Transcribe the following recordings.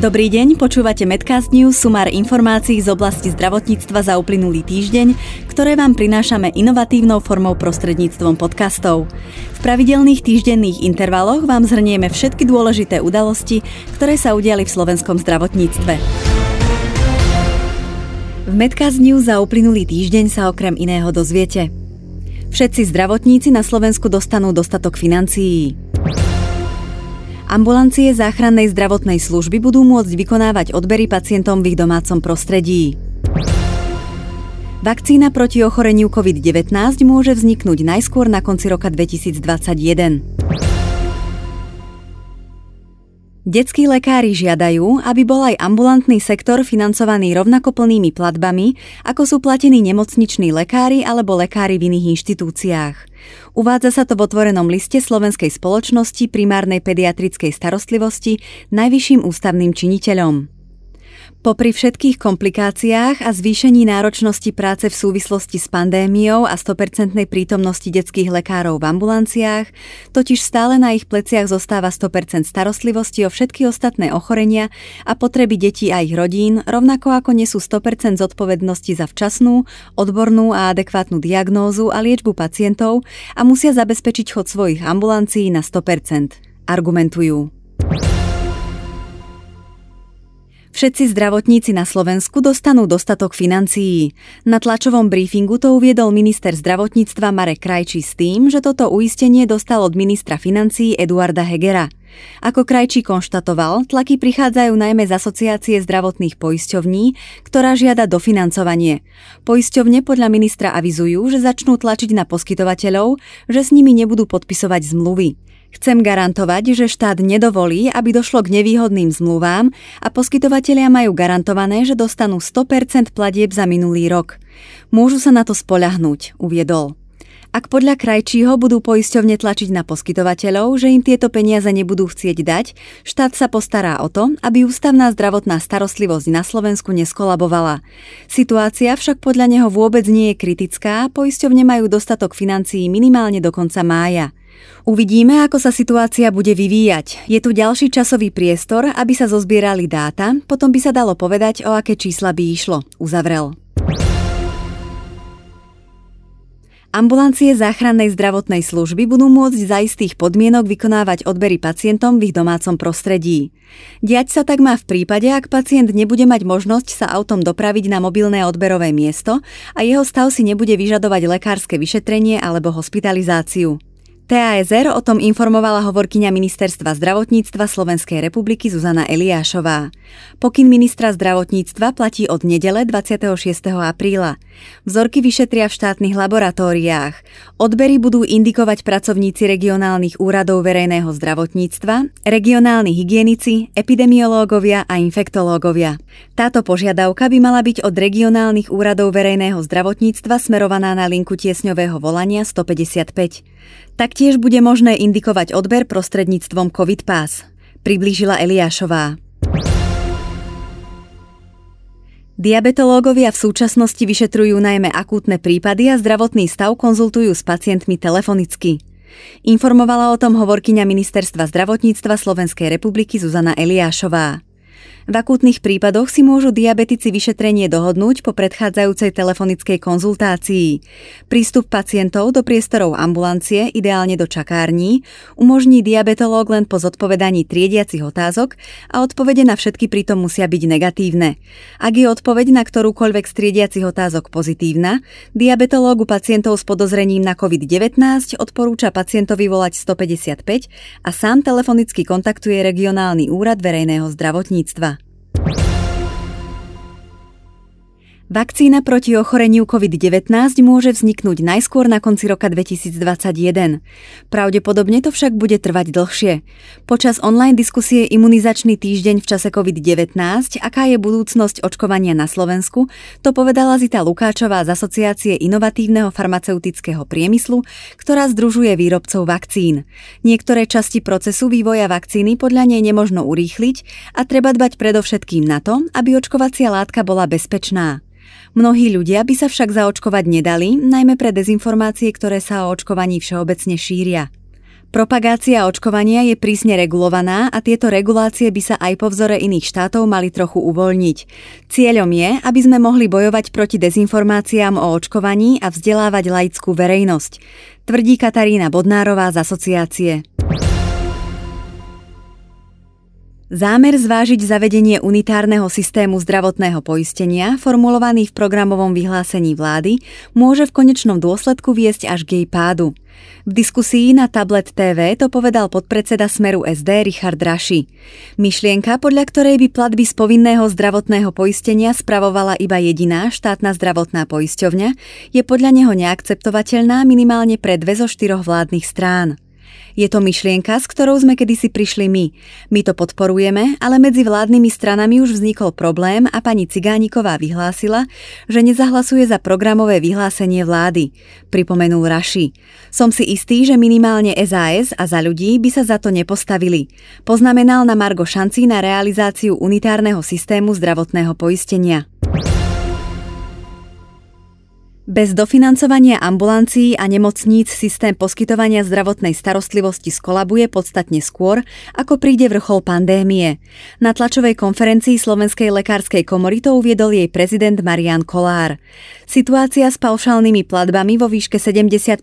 Dobrý deň, počúvate Medcast News, sumár informácií z oblasti zdravotníctva za uplynulý týždeň, ktoré vám prinášame inovatívnou formou prostredníctvom podcastov. V pravidelných týždenných intervaloch vám zhrnieme všetky dôležité udalosti, ktoré sa udiali v slovenskom zdravotníctve. V Medcast News za uplynulý týždeň sa okrem iného dozviete. Všetci zdravotníci na Slovensku dostanú dostatok financií. Ambulancie záchrannej zdravotnej služby budú môcť vykonávať odbery pacientom v ich domácom prostredí. Vakcína proti ochoreniu COVID-19 môže vzniknúť najskôr na konci roka 2021. Detskí lekári žiadajú, aby bol aj ambulantný sektor financovaný rovnako plnými platbami, ako sú platení nemocniční lekári alebo lekári v iných inštitúciách. Uvádza sa to v otvorenom liste Slovenskej spoločnosti primárnej pediatrickej starostlivosti najvyšším ústavným činiteľom. Popri všetkých komplikáciách a zvýšení náročnosti práce v súvislosti s pandémiou a 100% prítomnosti detských lekárov v ambulanciách, totiž stále na ich pleciach zostáva 100% starostlivosti o všetky ostatné ochorenia a potreby detí a ich rodín, rovnako ako nesú 100% zodpovednosti za včasnú, odbornú a adekvátnu diagnózu a liečbu pacientov a musia zabezpečiť chod svojich ambulancií na 100%. Argumentujú. Všetci zdravotníci na Slovensku dostanú dostatok financií. Na tlačovom briefingu to uviedol minister zdravotníctva Marek Krajčí s tým, že toto uistenie dostal od ministra financií Eduarda Hegera. Ako Krajčí konštatoval, tlaky prichádzajú najmä z asociácie zdravotných poisťovní, ktorá žiada dofinancovanie. Poisťovne podľa ministra avizujú, že začnú tlačiť na poskytovateľov, že s nimi nebudú podpisovať zmluvy. Chcem garantovať, že štát nedovolí, aby došlo k nevýhodným zmluvám a poskytovatelia majú garantované, že dostanú 100% platieb za minulý rok. Môžu sa na to spoľahnúť, uviedol. Ak podľa krajčího budú poisťovne tlačiť na poskytovateľov, že im tieto peniaze nebudú chcieť dať, štát sa postará o to, aby ústavná zdravotná starostlivosť na Slovensku neskolabovala. Situácia však podľa neho vôbec nie je kritická, poisťovne majú dostatok financií minimálne do konca mája. Uvidíme, ako sa situácia bude vyvíjať. Je tu ďalší časový priestor, aby sa zozbierali dáta, potom by sa dalo povedať, o aké čísla by išlo, uzavrel. Ambulancie záchrannej zdravotnej služby budú môcť za istých podmienok vykonávať odbery pacientom v ich domácom prostredí. Diať sa tak má v prípade, ak pacient nebude mať možnosť sa autom dopraviť na mobilné odberové miesto a jeho stav si nebude vyžadovať lekárske vyšetrenie alebo hospitalizáciu. TASR o tom informovala hovorkyňa Ministerstva zdravotníctva Slovenskej republiky Zuzana Eliášová. Pokyn ministra zdravotníctva platí od nedele 26. apríla. Vzorky vyšetria v štátnych laboratóriách. Odbery budú indikovať pracovníci regionálnych úradov verejného zdravotníctva, regionálni hygienici, epidemiológovia a infektológovia. Táto požiadavka by mala byť od regionálnych úradov verejného zdravotníctva smerovaná na linku tiesňového volania 155. Taktiež bude možné indikovať odber prostredníctvom COVID Pass, priblížila Eliášová. Diabetológovia v súčasnosti vyšetrujú najmä akútne prípady a zdravotný stav konzultujú s pacientmi telefonicky. Informovala o tom hovorkyňa Ministerstva zdravotníctva Slovenskej republiky Zuzana Eliášová. V akútnych prípadoch si môžu diabetici vyšetrenie dohodnúť po predchádzajúcej telefonickej konzultácii. Prístup pacientov do priestorov ambulancie, ideálne do čakární, umožní diabetológ len po zodpovedaní triediacich otázok a odpovede na všetky pritom musia byť negatívne. Ak je odpoveď na ktorúkoľvek z triediacich otázok pozitívna, diabetológu pacientov s podozrením na COVID-19 odporúča pacientovi volať 155 a sám telefonicky kontaktuje regionálny úrad verejného zdravotníctva. Vakcína proti ochoreniu COVID-19 môže vzniknúť najskôr na konci roka 2021. Pravdepodobne to však bude trvať dlhšie. Počas online diskusie Imunizačný týždeň v čase COVID-19, aká je budúcnosť očkovania na Slovensku, to povedala Zita Lukáčová z Asociácie inovatívneho farmaceutického priemyslu, ktorá združuje výrobcov vakcín. Niektoré časti procesu vývoja vakcíny podľa nej nemožno urýchliť a treba dbať predovšetkým na to, aby očkovacia látka bola bezpečná. Mnohí ľudia by sa však zaočkovať nedali, najmä pre dezinformácie, ktoré sa o očkovaní všeobecne šíria. Propagácia očkovania je prísne regulovaná a tieto regulácie by sa aj po vzore iných štátov mali trochu uvoľniť. Cieľom je, aby sme mohli bojovať proti dezinformáciám o očkovaní a vzdelávať laickú verejnosť, tvrdí Katarína Bodnárová z asociácie. Zámer zvážiť zavedenie unitárneho systému zdravotného poistenia, formulovaný v programovom vyhlásení vlády, môže v konečnom dôsledku viesť až k jej pádu. V diskusii na Tablet TV to povedal podpredseda Smeru SD Richard Raši. Myšlienka, podľa ktorej by platby z povinného zdravotného poistenia spravovala iba jediná štátna zdravotná poisťovňa, je podľa neho neakceptovateľná minimálne pre dve zo štyroch vládnych strán. Je to myšlienka, s ktorou sme kedysi prišli my. My to podporujeme, ale medzi vládnymi stranami už vznikol problém a pani Cigániková vyhlásila, že nezahlasuje za programové vyhlásenie vlády. Pripomenul Raši. Som si istý, že minimálne SAS a za ľudí by sa za to nepostavili. Poznamenal na Margo šanci na realizáciu unitárneho systému zdravotného poistenia. Bez dofinancovania ambulancií a nemocníc systém poskytovania zdravotnej starostlivosti skolabuje podstatne skôr, ako príde vrchol pandémie. Na tlačovej konferencii Slovenskej lekárskej komory to uviedol jej prezident Marian Kolár. Situácia s paušálnymi platbami vo výške 75%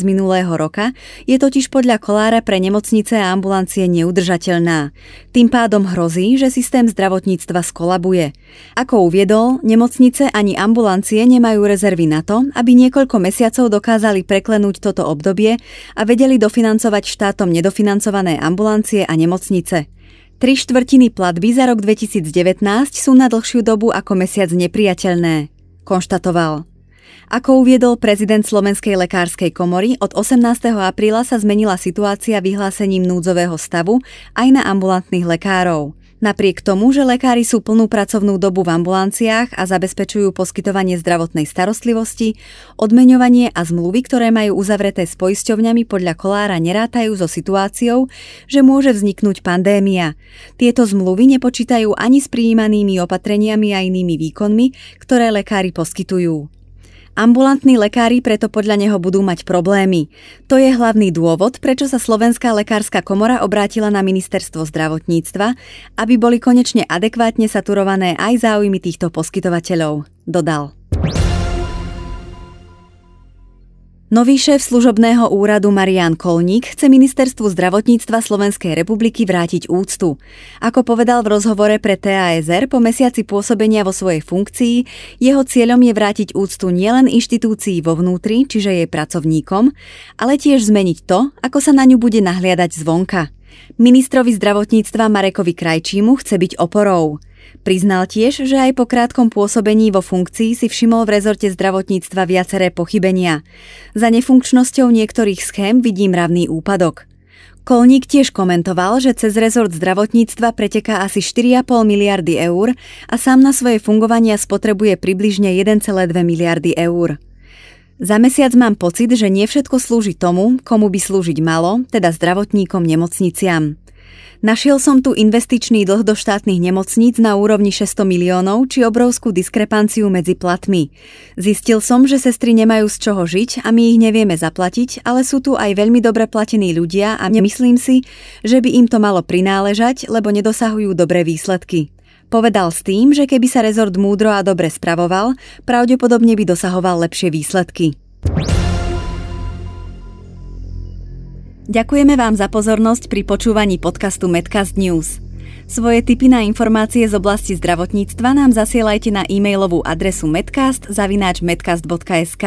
z minulého roka je totiž podľa Kolára pre nemocnice a ambulancie neudržateľná. Tým pádom hrozí, že systém zdravotníctva skolabuje. Ako uviedol, nemocnice ani ambulancie nemajú rezervy na to, aby niekoľko mesiacov dokázali preklenúť toto obdobie a vedeli dofinancovať štátom nedofinancované ambulancie a nemocnice. Tri štvrtiny platby za rok 2019 sú na dlhšiu dobu ako mesiac nepriateľné, konštatoval. Ako uviedol prezident Slovenskej lekárskej komory, od 18. apríla sa zmenila situácia vyhlásením núdzového stavu aj na ambulantných lekárov. Napriek tomu, že lekári sú plnú pracovnú dobu v ambulanciách a zabezpečujú poskytovanie zdravotnej starostlivosti, odmeňovanie a zmluvy, ktoré majú uzavreté s poisťovňami podľa Kolára nerátajú so situáciou, že môže vzniknúť pandémia. Tieto zmluvy nepočítajú ani s prijímanými opatreniami a inými výkonmi, ktoré lekári poskytujú. Ambulantní lekári preto podľa neho budú mať problémy. To je hlavný dôvod, prečo sa Slovenská lekárska komora obrátila na ministerstvo zdravotníctva, aby boli konečne adekvátne saturované aj záujmy týchto poskytovateľov, dodal. Nový šéf služobného úradu Marian Kolník chce ministerstvu zdravotníctva Slovenskej republiky vrátiť úctu. Ako povedal v rozhovore pre TASR, po mesiaci pôsobenia vo svojej funkcii, jeho cieľom je vrátiť úctu nielen inštitúcii vo vnútri, čiže jej pracovníkom, ale tiež zmeniť to, ako sa na ňu bude nahliadať zvonka. Ministrovi zdravotníctva Marekovi Krajčímu chce byť oporou. Priznal tiež, že aj po krátkom pôsobení vo funkcii si všimol v rezorte zdravotníctva viaceré pochybenia. Za nefunkčnosťou niektorých schém vidím mravný úpadok. Kolník tiež komentoval, že cez rezort zdravotníctva preteká asi 4,5 miliardy eur a sám na svoje fungovania spotrebuje približne 1,2 miliardy eur. Za mesiac mám pocit, že nie všetko slúži tomu, komu by slúžiť malo, teda zdravotníkom nemocniciam. Našiel som tu investičný dlh do štátnych nemocníc na úrovni 600 miliónov či obrovskú diskrepanciu medzi platmi. Zistil som, že sestry nemajú z čoho žiť a my ich nevieme zaplatiť, ale sú tu aj veľmi dobre platení ľudia a nemyslím si, že by im to malo prináležať, lebo nedosahujú dobré výsledky. Povedal s tým, že keby sa rezort múdro a dobre spravoval, pravdepodobne by dosahoval lepšie výsledky. Ďakujeme vám za pozornosť pri počúvaní podcastu Medcast News. Svoje tipy na informácie z oblasti zdravotníctva nám zasielajte na e-mailovú adresu medcast.medcast.sk.